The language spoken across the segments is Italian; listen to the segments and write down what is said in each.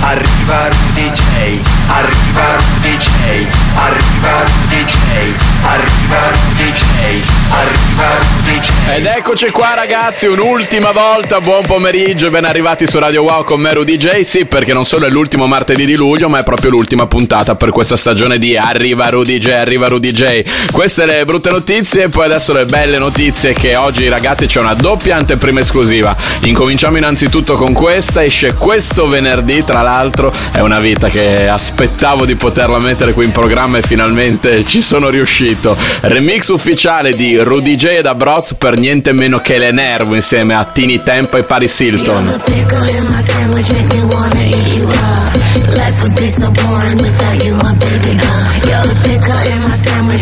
arriva Rudy J, arriva Rudy J, arriva Rudy J, arriva Rudy J, arriva Rudy J. Ed eccoci qua ragazzi, un'ultima volta, buon pomeriggio e ben arrivati su Radio Wow con me Rudy J. Sì, perché non solo è l'ultimo martedì di luglio, ma è proprio l'ultima puntata per questa stagione di Arriva Rudy J, Arriva Rudy J. Queste le brutte notizie e poi adesso le belle notizie che oggi ragazzi c'è una doppia anteprima esclusiva. Incominciamo innanzitutto con questa, esce questo venerdì, tra l'altro è una vita che aspettavo di poterla mettere qui in programma e finalmente ci sono riuscito. Remix ufficiale di Rudy J ed Abroz per niente meno che le Nervo insieme a Tini Tempo e Paris Hilton.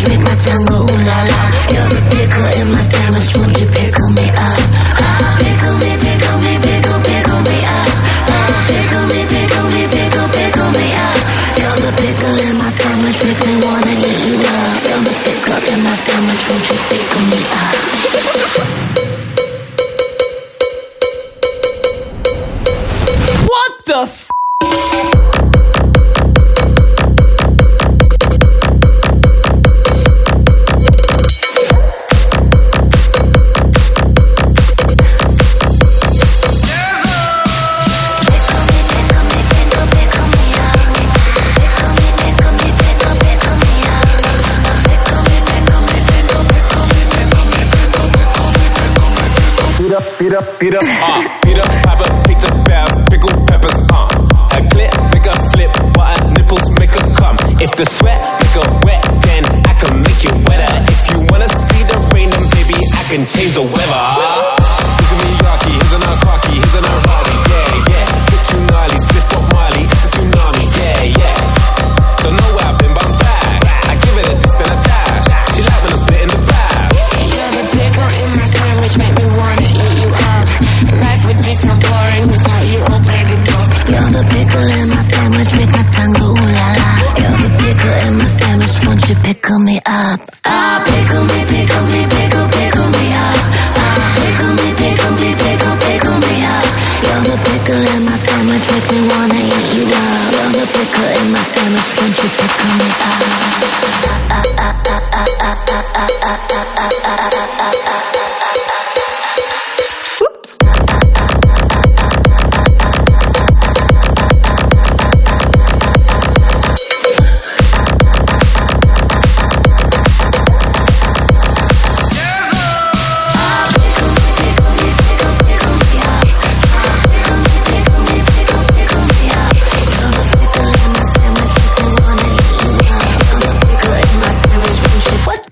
Make my tongue go ooh la la. You're the pickle in my sandwich, won't you pickle me up? Peter, Peter, uh, Peter Piper picked a pair of pickled peppers, uh. Her clit make her flip, but her nipples make her come. If the sweat make her wet, then I can make it wetter. If you wanna see the rain, then baby, I can change the weather.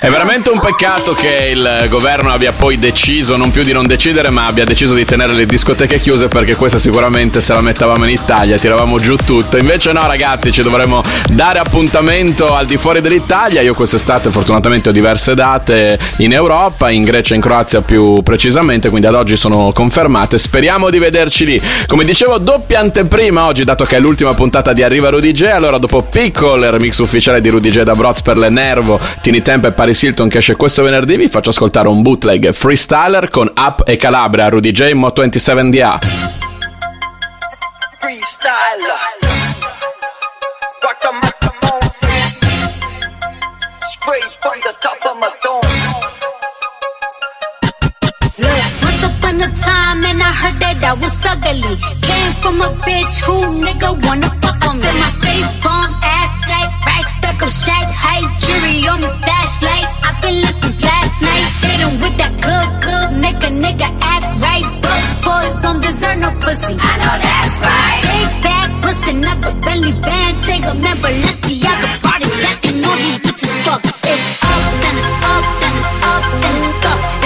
È veramente un peccato che il governo abbia poi deciso, non più di non decidere, ma abbia deciso di tenere le discoteche chiuse perché questa sicuramente se la mettavamo in Italia, tiravamo giù tutto. Invece no ragazzi, ci dovremo dare appuntamento al di fuori dell'Italia. Io quest'estate fortunatamente ho diverse date in Europa, in Grecia e in Croazia più precisamente, quindi ad oggi sono confermate. Speriamo di vederci lì. Come dicevo, doppia anteprima oggi, dato che è l'ultima puntata di Arriva Rudy J. Allora dopo il remix ufficiale di Rudy J da Broz per le Nervo, Tini Temp e Paris Hilton che esce questo venerdì, vi faccio ascoltare un bootleg freestyler con Up e Calabria, Rudy J Mo 27DA. freestyler. Rock the microphone. Straight from the heard that I was ugly. Came from a bitch who nigga wanna fuck on me. My face bomb, ass tight, rack stuck up, shack height, jury on my flashlight. I've been listening last night, hitting with that good, good, make a nigga act right. Broke boys don't deserve no pussy. I know that's right. Big bag pussy, not the belly band. Take a man, Balenciaga party, back and all these bitches fuck. It's up, then it's up, then it's up, then it's stuck.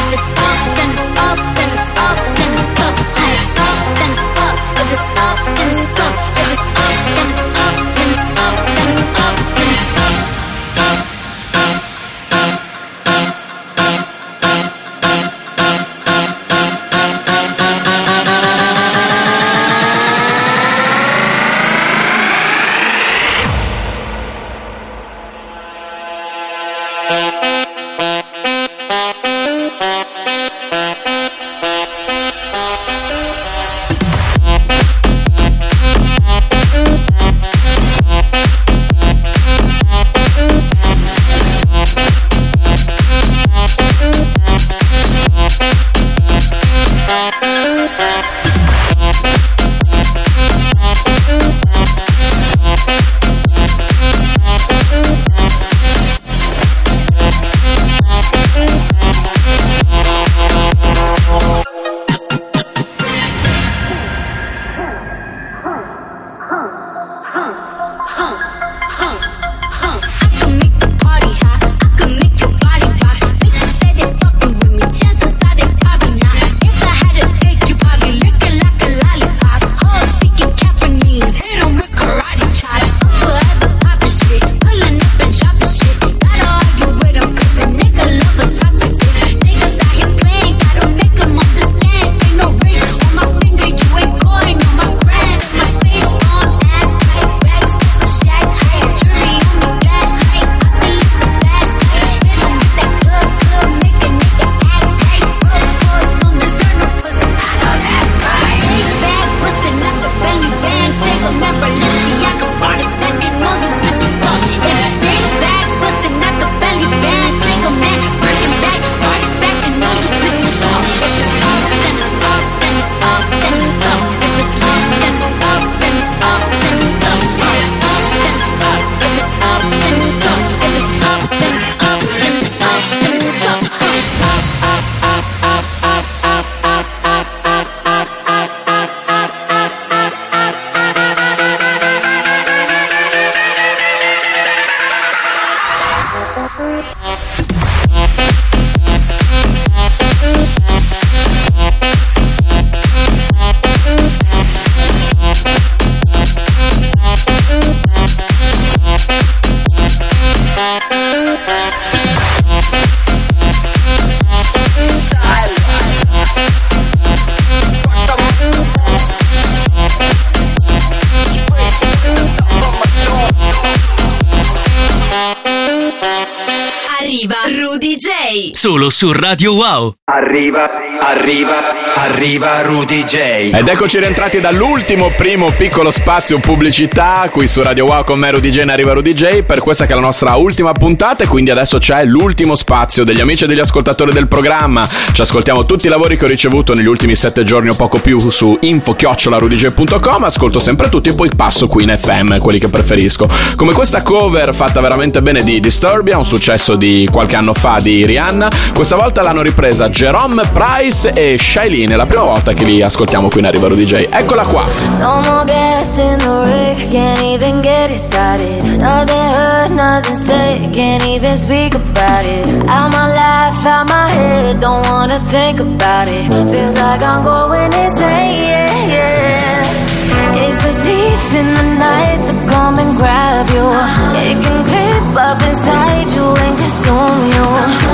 Su Radio Wow. Arriva, arriva, arriva Rudy J. Ed eccoci rientrati dall'ultimo primo piccolo spazio pubblicità qui su Radio Wow con me Rudy J, arriva Rudy J per questa che è la nostra ultima puntata e quindi adesso c'è l'ultimo spazio degli amici e degli ascoltatori del programma. Ci ascoltiamo tutti i lavori che ho ricevuto negli ultimi sette giorni o poco più su info-rudyj.com, ascolto sempre tutti e poi passo qui in FM, quelli che preferisco. Come questa cover fatta veramente bene di Disturbia, un successo di qualche anno fa di Rihanna, questa volta l'hanno ripresa Jerome Price e Shailene, è la prima volta che li ascoltiamo qui in Arriva Rudy J. Eccola qua! No more gas in the rig, can't even get it started. Nothing heard, nothing said, can't even speak about it. Out my life, out my head, don't wanna think about it. Feels like I'm going insane, yeah, yeah. It's a thief in the night to come and grab you. It can creep up inside you and consume you.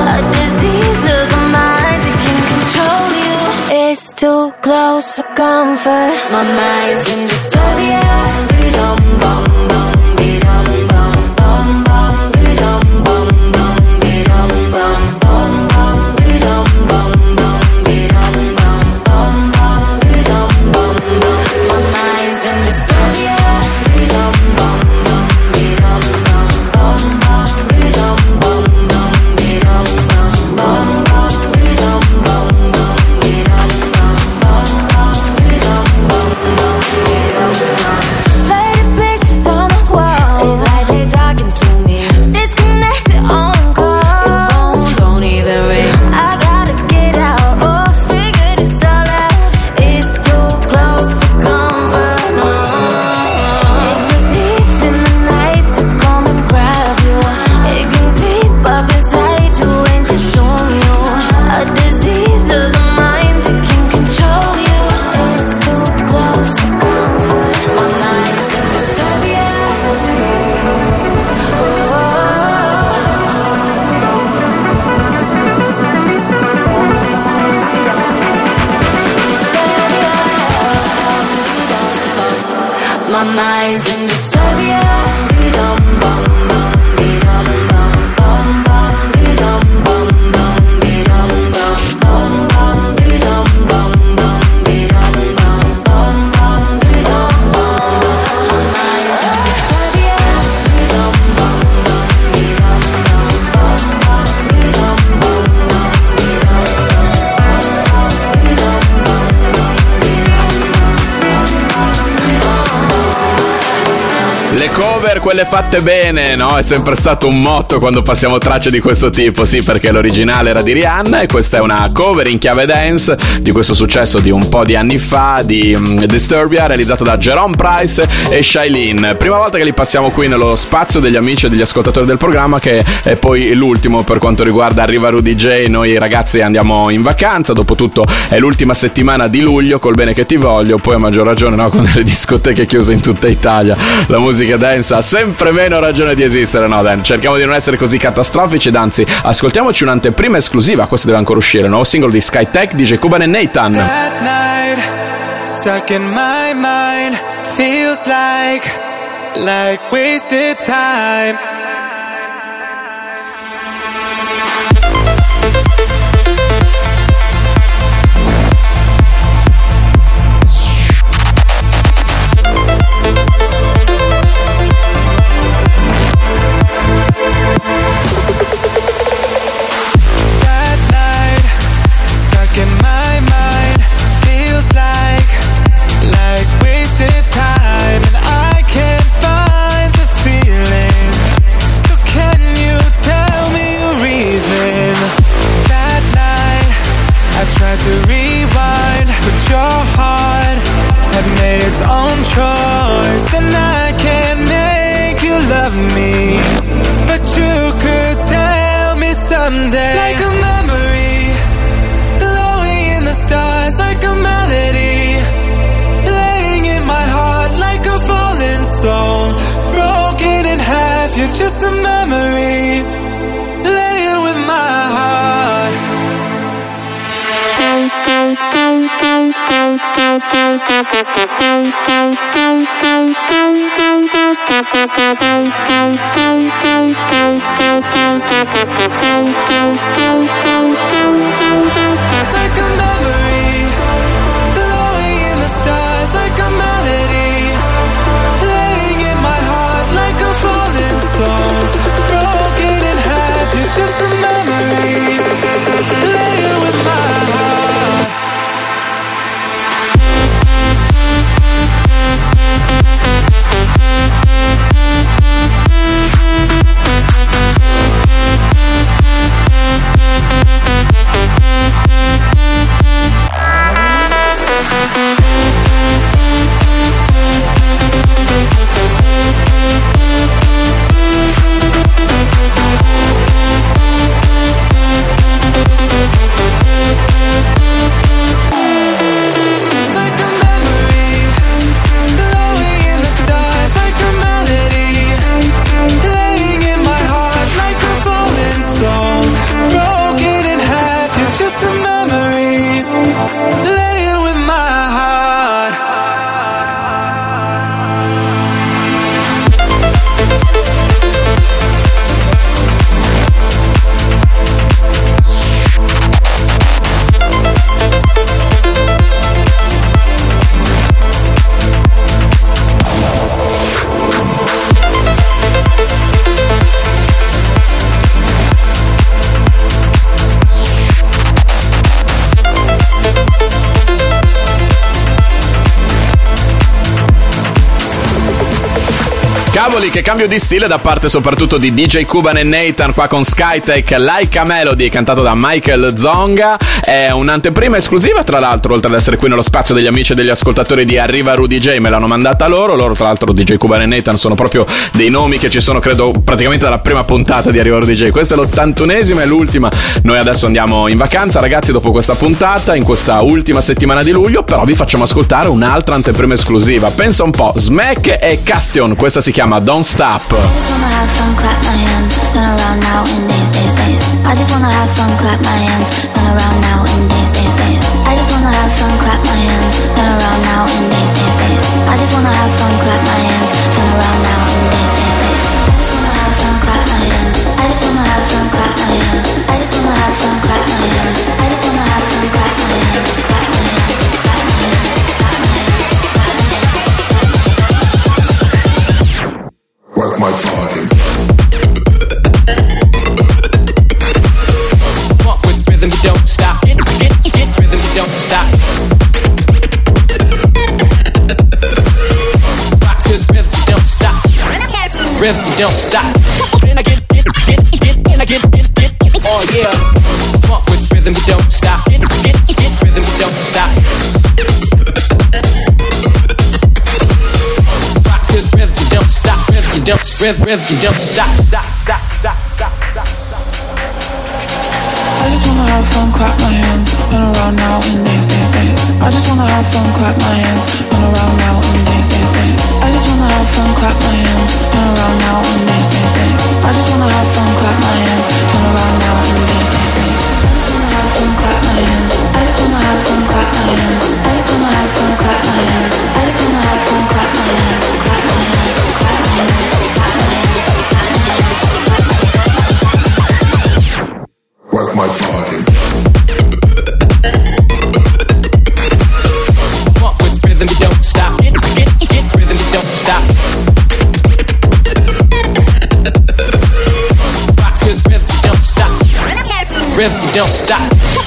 A disease of It's too close for comfort. My mind's in bum, bum, be-dum, quelle fatte bene, no? È sempre stato un motto quando passiamo tracce di questo tipo, sì, perché l'originale era di Rihanna e questa è una cover in chiave dance di questo successo di un po' di anni fa di um, Disturbia realizzato da Jerome Price e Shailene. Prima volta che li passiamo qui nello spazio degli amici e degli ascoltatori del programma che è poi l'ultimo per quanto riguarda Arriva Rudy J. Noi ragazzi andiamo in vacanza, dopotutto è l'ultima settimana di luglio col bene che ti voglio, poi a maggior ragione no, con le discoteche chiuse in tutta Italia. La musica dance ha sempre meno ragione di esistere, no Dan? Cerchiamo di non essere così catastrofici ed anzi ascoltiamoci un'anteprima esclusiva, questa deve ancora uscire, il nuovo singolo di Skytech DJ Cuban e Nathan. That night, stuck in my mind, feels like, like wasted time. Tried to rewind, but your heart had made its own choice, and I can't make you love me, but you could tell me someday. Like a memory, glowing in the stars, like a melody, laying in my heart like a fallen soul, broken in half. You're just a memory, Like Cavoli, che cambio di stile da parte soprattutto di DJ Cuban e Nathan qua con Skytech Like a Melody cantato da Michael Zonga. È un'anteprima esclusiva, tra l'altro, oltre ad essere qui nello spazio degli amici e degli ascoltatori di Arriva Rudy J, me l'hanno mandata loro. Loro, tra l'altro, DJ Cuban e Nathan sono proprio dei nomi che ci sono, credo, praticamente dalla prima puntata di Arriva Rudy J. Questa è l'ottantunesima e l'ultima. Noi adesso andiamo in vacanza, ragazzi, dopo questa puntata, in questa ultima settimana di luglio, però vi facciamo ascoltare un'altra anteprima esclusiva. Pensa un po', Smack e Castion, questa si chiama Don't Stop. I just wanna have fun, clap my hands, turn around now and dance, dance, don't stop. Then I get, get, get, get, and get, get, get, oh yeah. Funk with rhythm, you don't stop. Get, get, get, rhythm, you don't stop. Rock to the rhythm, don't stop. Rhythm, don't, rhythm, rhythm, don't stop. Stop, stop, stop, stop, stop, stop. I just wanna have fun, clap my hands, run around now dance, dance. I just wanna have fun, clap my hands, run around now and dance, dance, dance. I just wanna have fun, clap my hands, run around now and dance, dance, dance. I just wanna have fun, clap my hands, turn around now and dance, dance, dance. I just wanna have fun, clap my hands. I just wanna have fun, clap my hands. I just wanna have fun, clap my hands. I just wanna have fun, clap my hands, clap my hands, don't stop.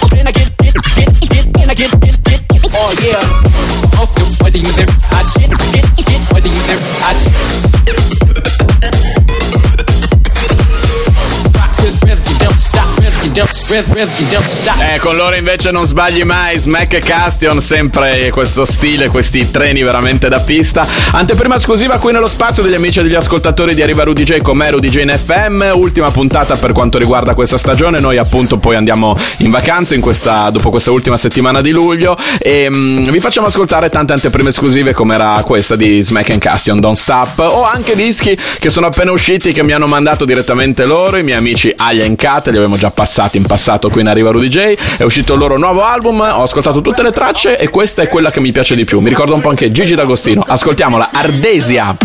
Then I get, get, get, get, and I get, get, get, oh yeah. Off the whether you there, hot shit, get, get, there, hot shit. Eh, con loro invece non sbagli mai, Smack e Castion, sempre questo stile, questi treni veramente da pista. Anteprima esclusiva qui nello spazio degli amici e degli ascoltatori di Arriva Rudy J con me Rudy J in FM, ultima puntata per quanto riguarda questa stagione, noi appunto poi andiamo in vacanza in questa, dopo questa ultima settimana di luglio. E mm, vi facciamo ascoltare tante anteprime esclusive come era questa di Smack and Castion, Don't Stop, o anche dischi che sono appena usciti che mi hanno mandato direttamente loro, i miei amici Alia e Kat, li abbiamo già passati in passato qui in Arriva Rudy J, è uscito il loro nuovo album, ho ascoltato tutte le tracce e questa è quella che mi piace di più, mi ricorda un po' anche Gigi D'Agostino, ascoltiamola, Ardesia.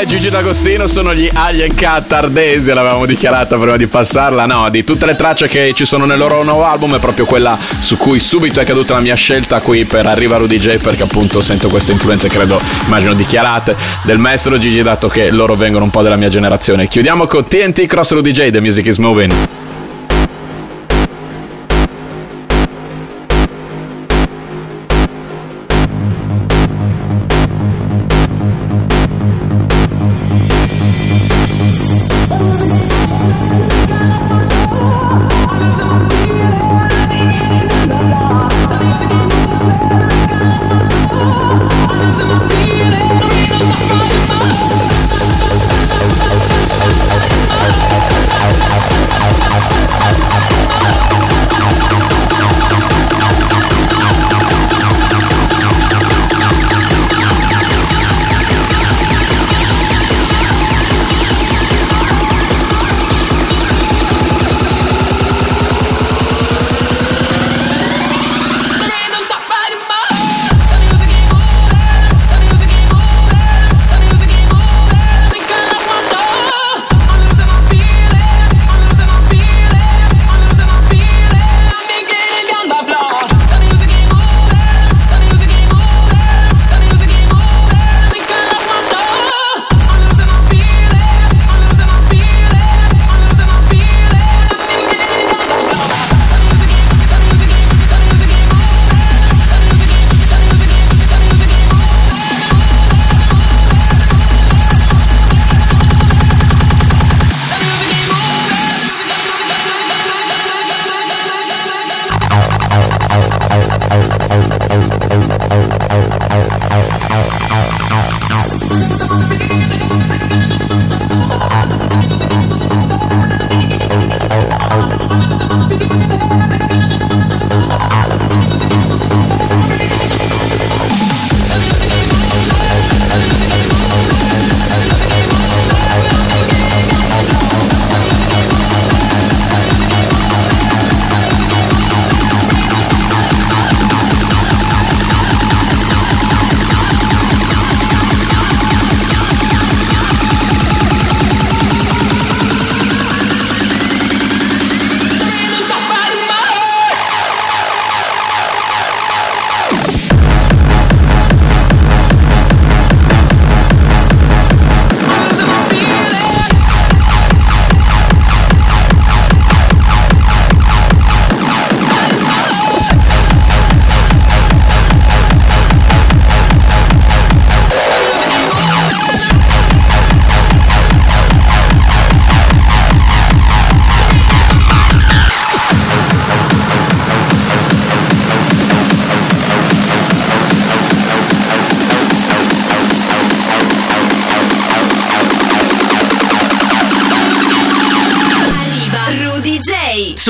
È Gigi D'Agostino, sono gli Alien Cat l'avevamo dichiarata prima di passarla. No, di tutte le tracce che ci sono nel loro nuovo album è proprio quella su cui subito è caduta la mia scelta qui per Arriva Rudy J perché appunto sento queste influenze, credo, immagino dichiarate, del maestro Gigi dato che loro vengono un po' della mia generazione. Chiudiamo con TNT Cross Rudy J, The Music is Moving.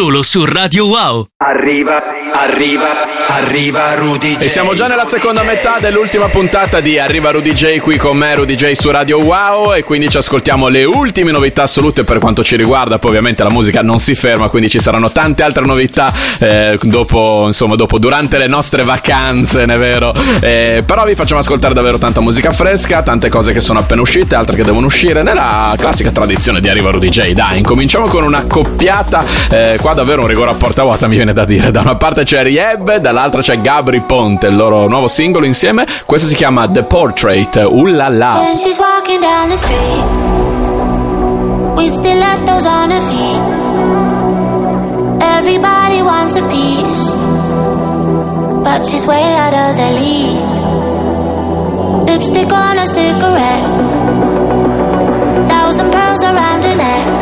Solo su Radio Wow. Arriva, arriva, arriva Rudy J. E siamo già nella seconda metà dell'ultima puntata di Arriva Rudy J qui con me, Rudy J su Radio Wow e quindi ci ascoltiamo le ultime novità assolute per quanto ci riguarda, poi ovviamente la musica non si ferma, quindi ci saranno tante altre novità eh, dopo, insomma, dopo, durante le nostre vacanze, ne è vero? Eh, però vi facciamo ascoltare davvero tanta musica fresca, tante cose che sono appena uscite, altre che devono uscire, nella classica tradizione di Arriva Rudy J. Dai, incominciamo con una coppiata, eh, qua davvero un rigore a porta vuota mi viene da dire, da una parte c'è Rieb, dall'altra c'è Gabri Ponte, il loro nuovo singolo insieme, questo si chiama The Portrait, ullala. When she's walking down the street with stilettos on her feet, everybody wants a piece, but she's way out of their league. Lipstick on a cigarette, thousand pearls around her neck,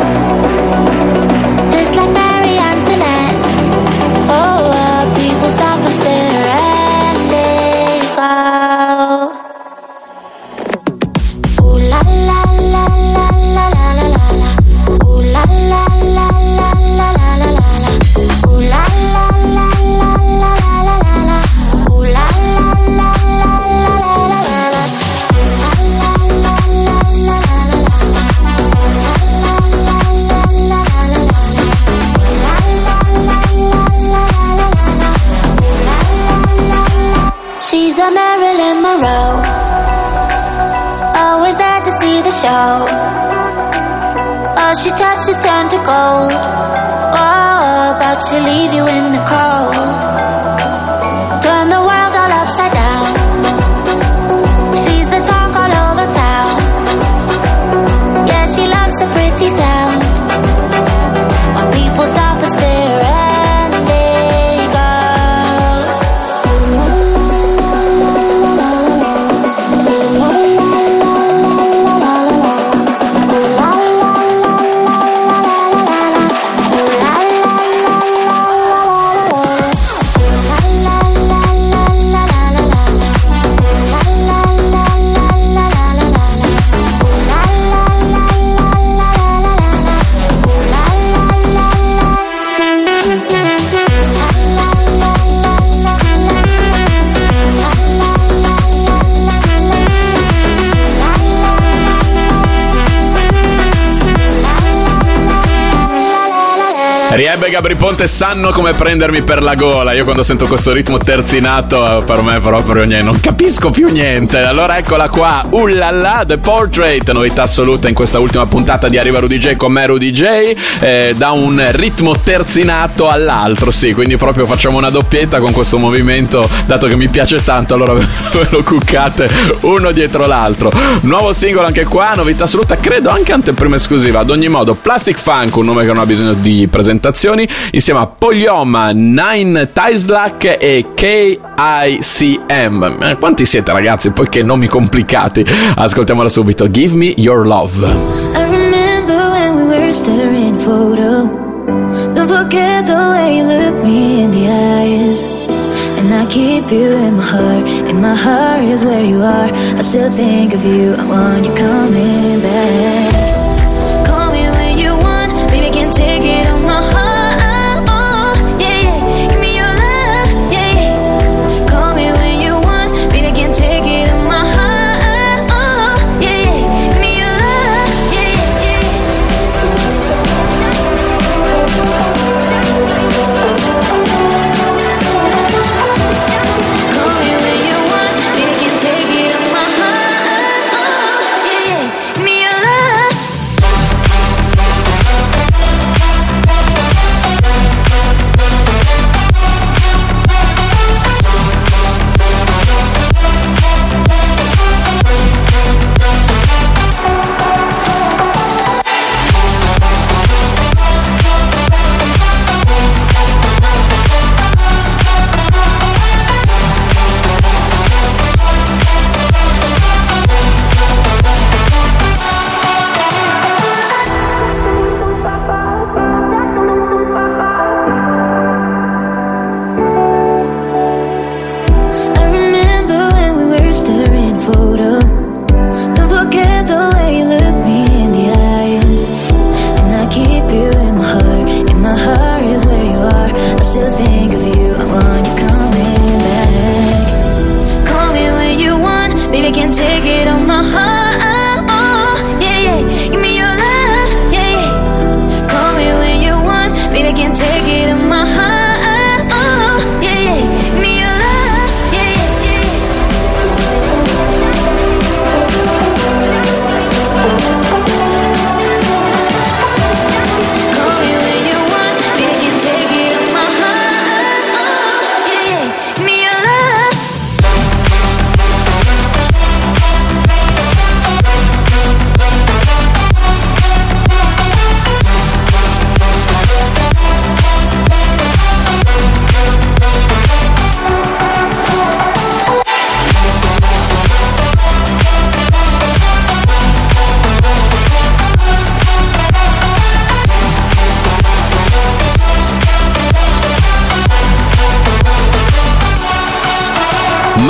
Rieb e Gabri Ponte sanno come prendermi per la gola. Io quando sento questo ritmo terzinato, per me proprio niente, non capisco più niente. Allora eccola qua, ullala, The Portrait, novità assoluta in questa ultima puntata di Arriva Rudy J con me Rudy J, eh, da un ritmo terzinato all'altro, sì, quindi proprio facciamo una doppietta con questo movimento, dato che mi piace tanto, allora ve lo cuccate uno dietro l'altro. Nuovo singolo anche qua, novità assoluta, credo anche anteprima esclusiva. Ad ogni modo, Plastic Funk, un nome che non ha bisogno di presentazioni, insieme a Poglioma, Nine Taislak e KICM. Eh, Quanti siete ragazzi? Poi che nomi complicati. Ascoltiamola subito. Give me your love. I remember when we were staring photo. Don't forget the way you look me in the eyes. And I keep you in my heart. In my heart is where you are. I still think of you. I want you coming back.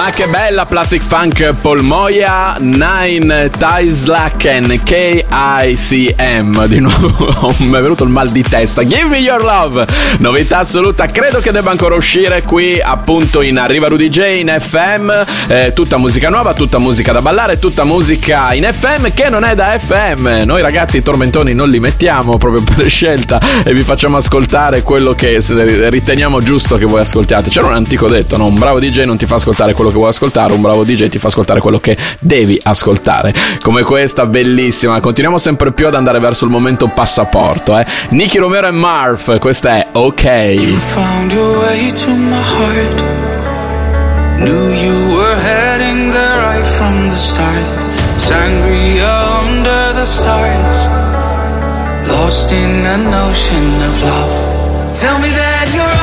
Ma che bella Plastic Funk Polmoia 9 Taislaken K-I-C-M Di nuovo mi è venuto il mal di testa. Give me your love. Novità assoluta Credo che debba ancora uscire qui appunto in Arriva Rudy J in FM eh, Tutta musica nuova, tutta musica da ballare Tutta musica in FM che non è da FM Noi ragazzi i tormentoni non li mettiamo proprio per scelta E vi facciamo ascoltare quello che riteniamo giusto che voi ascoltiate. C'era un antico detto, no? Un bravo DJ non ti fa ascoltare quello che vuoi ascoltare, un bravo DJ ti fa ascoltare quello che devi ascoltare. Come questa, bellissima. Continuiamo sempre più ad andare verso il momento passaporto, eh. Nicky Romero e Marv, questa è OK. You found your way to my heart. Knew you were heading there right from the start. Sangria under the stars. Lost in an ocean of love. Tell me that you're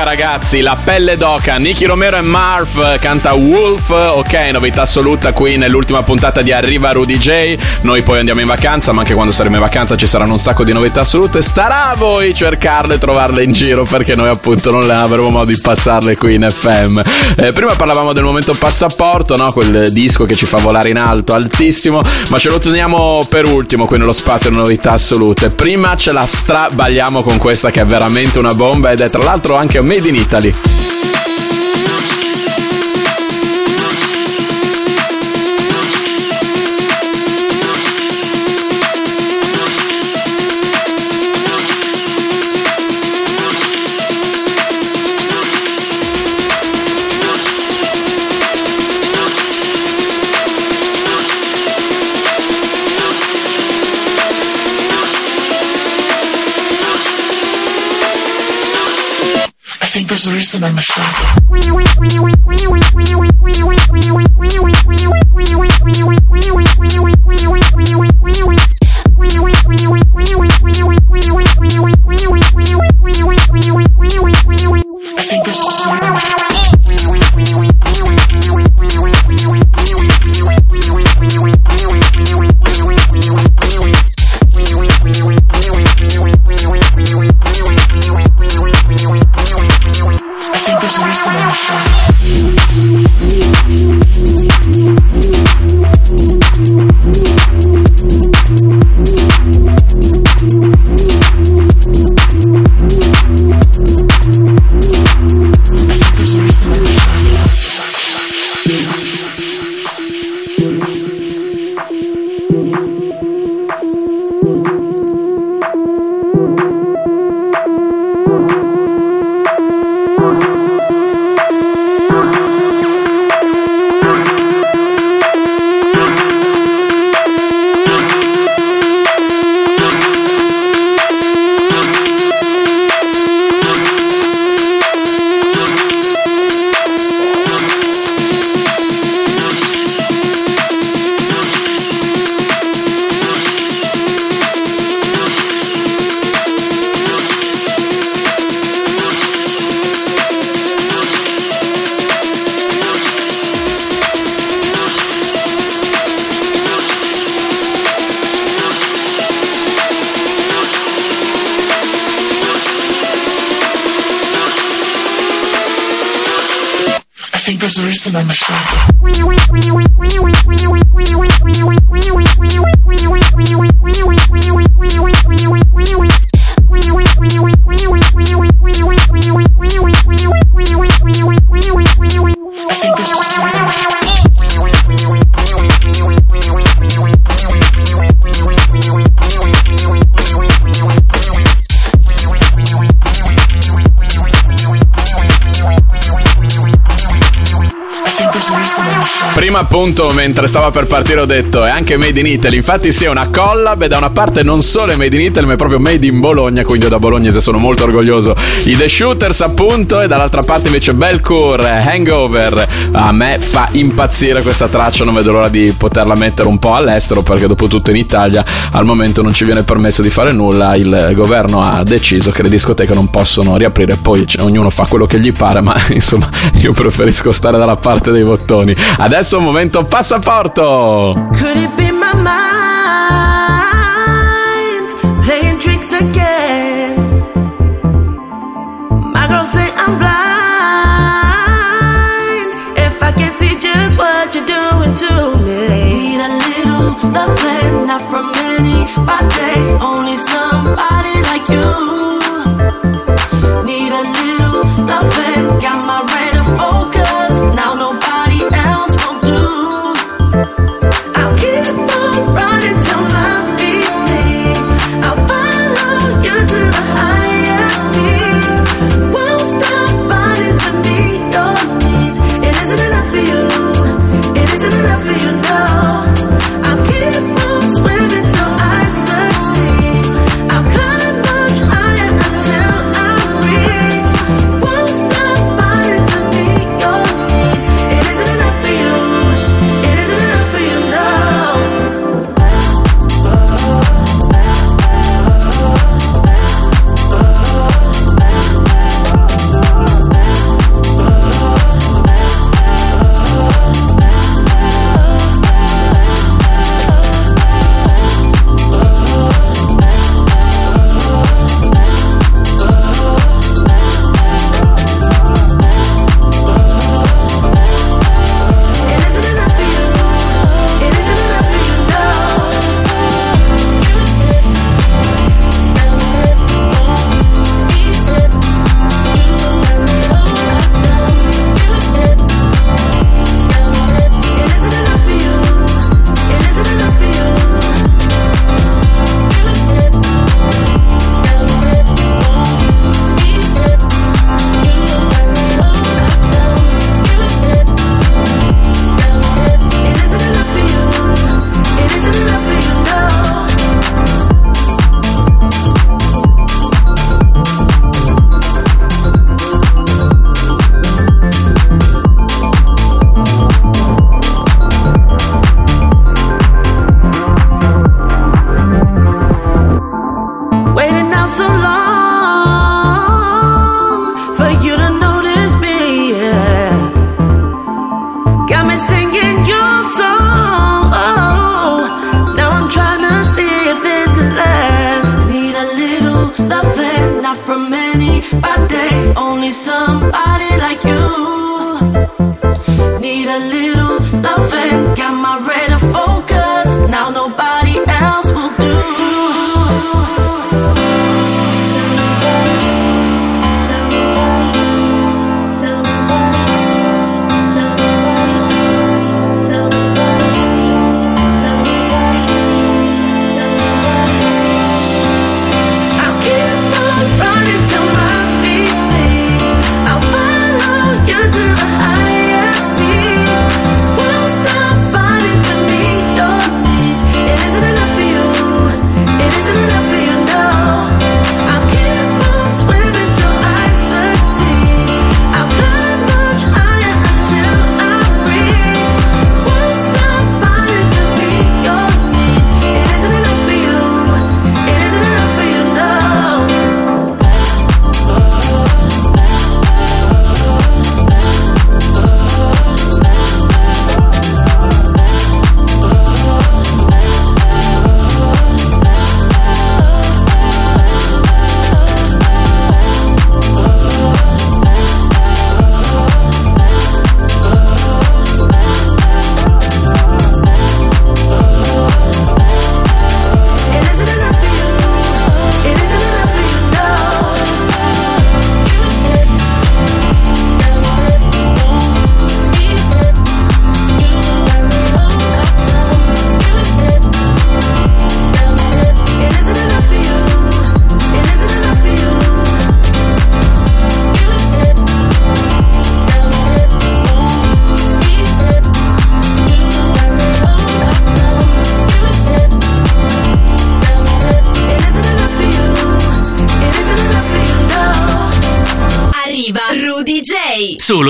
d'oca, ragazzi, la pelle d'oca. Nicky Romero e Marv canta Wolf. Ok, novità assoluta qui nell'ultima puntata di Arriva Rudy J. Noi poi andiamo in vacanza, ma anche quando saremo in vacanza ci saranno un sacco di novità assolute. Starà a voi cercarle e trovarle in giro perché noi appunto non avremo modo di passarle qui in FM. Eh, prima parlavamo del momento passaporto, no? Quel disco che ci fa volare in alto, altissimo, ma ce lo teniamo per ultimo qui nello spazio di novità assolute. Prima ce la strabagliamo con questa che è veramente una bomba ed è tra l'altro anche made in Italy. There's a reason I'm a shy. There's a reason I'm a shark. Appunto mentre stava per partire ho detto è anche made in Italy, infatti sì è una collab e da una parte non solo è made in Italy ma è proprio made in Bologna, quindi io da bolognese sono molto orgoglioso. I The Shooters appunto e dall'altra parte invece Belcour, Hangover. A me fa impazzire questa traccia, non vedo l'ora di poterla mettere un po' all'estero perché dopo tutto in Italia al momento non ci viene permesso di fare nulla, il governo ha deciso che le discoteche non possono riaprire, poi c- ognuno fa quello che gli pare, ma insomma io preferisco stare dalla parte dei bottoni. Adesso momento passaporto! Could it be my mind playing tricks again? My girl say I'm blind. If I can see just what you're doing to me, need a little loving, not from anybody, only somebody like you.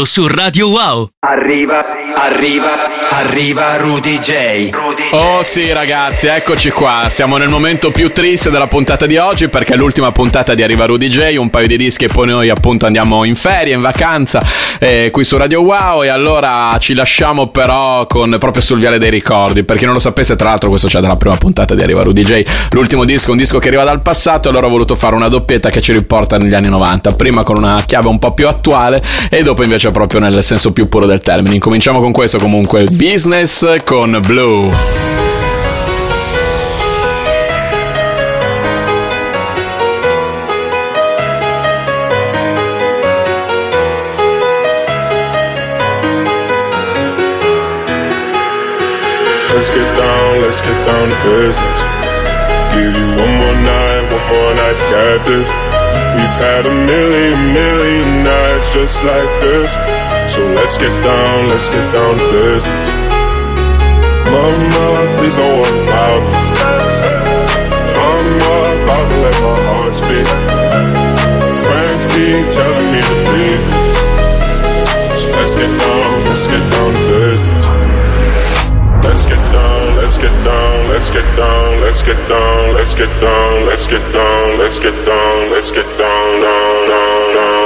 Solo su Radio Wow. Arriva, arriva, arriva Rudy J. Oh sì ragazzi, eccoci qua, siamo nel momento più triste della puntata di oggi perché è l'ultima puntata di Arriva Rudy J, un paio di dischi e poi noi appunto andiamo in ferie, in vacanza eh, qui su Radio Wow. E allora ci lasciamo però con, proprio sul viale dei ricordi, per chi non lo sapesse tra l'altro questo c'è dalla prima puntata di Arriva Rudy J, l'ultimo disco un disco che arriva dal passato e allora ho voluto fare una doppietta che ci riporta negli anni 90, prima con una chiave un po' più attuale e dopo invece proprio nel senso più puro del termine. Incominciamo con questo comunque, Business con Blue. Let's get down, let's get down to business. Give you one more night, one more night to get this. We've had a million, million nights just like this. So let's get down, let's get down to business. Mama, please don't worry about me. I'm about to let my heart speak. Friends keep telling me to leave. So let's get down, let's get down to business. Let's get down, let's get down, let's get down, let's get down, let's get down, let's get down, let's get down, let's get down, down, down, down,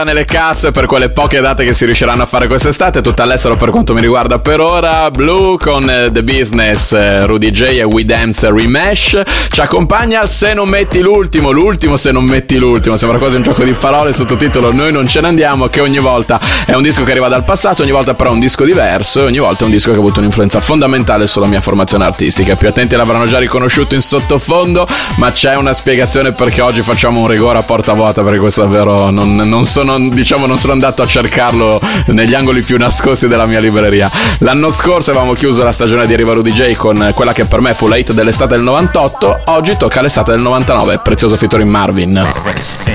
spararvela nelle casse per quelle poche date che si riusciranno a fare quest'estate, tutta all'estero per quanto mi riguarda per ora. Blue con eh, The Business, eh, Rudy J e We Dance Remesh. Ci accompagna Se non metti l'ultimo, l'ultimo se non metti l'ultimo. Sembra quasi un gioco di parole, sottotitolo Noi non ce ne andiamo, che ogni volta è un disco che arriva dal passato, ogni volta però è un disco diverso e ogni volta è un disco che ha avuto un'influenza fondamentale sulla mia formazione artistica. Più attenti l'avranno già riconosciuto in sottofondo, ma c'è una spiegazione perché oggi facciamo un rigore a porta vuota perché questo davvero non, non sono diciamo non sono andato a cercarlo negli angoli più nascosti della mia libreria. L'anno scorso avevamo chiuso la stagione di Arriva Rudy J con quella che per me fu la hit dell'estate del 98 oggi tocca l'estate del 99 prezioso featuring Marvin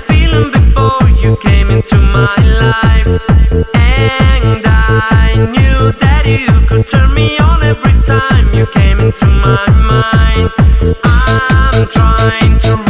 feeling before you came into my life. And I knew that you could turn me on every time you came into my mind. I'm trying to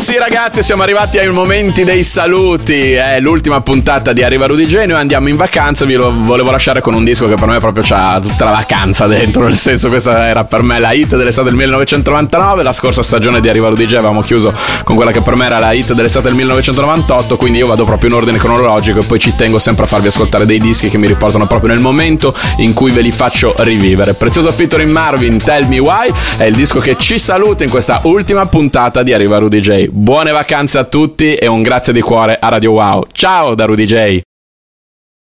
sì ragazzi, siamo arrivati ai momenti dei saluti, è l'ultima puntata di Arriva Rudy noi andiamo in vacanza, vi lo volevo lasciare con un disco che per me proprio c'ha tutta la vacanza dentro, nel senso questa era per me la hit dell'estate del 1999, la scorsa stagione di Arriva Rudy J avevamo chiuso con quella che per me era la hit dell'estate del 1998, quindi io vado proprio in ordine cronologico e poi ci tengo sempre a farvi ascoltare dei dischi che mi riportano proprio nel momento in cui ve li faccio rivivere. Prezioso featuring Marvin, Tell Me Why, è il disco che ci saluta in questa ultima puntata di Arriva Rudy J. Buone vacanze a tutti e un grazie di cuore a Radio Wow. Ciao da Rudy J.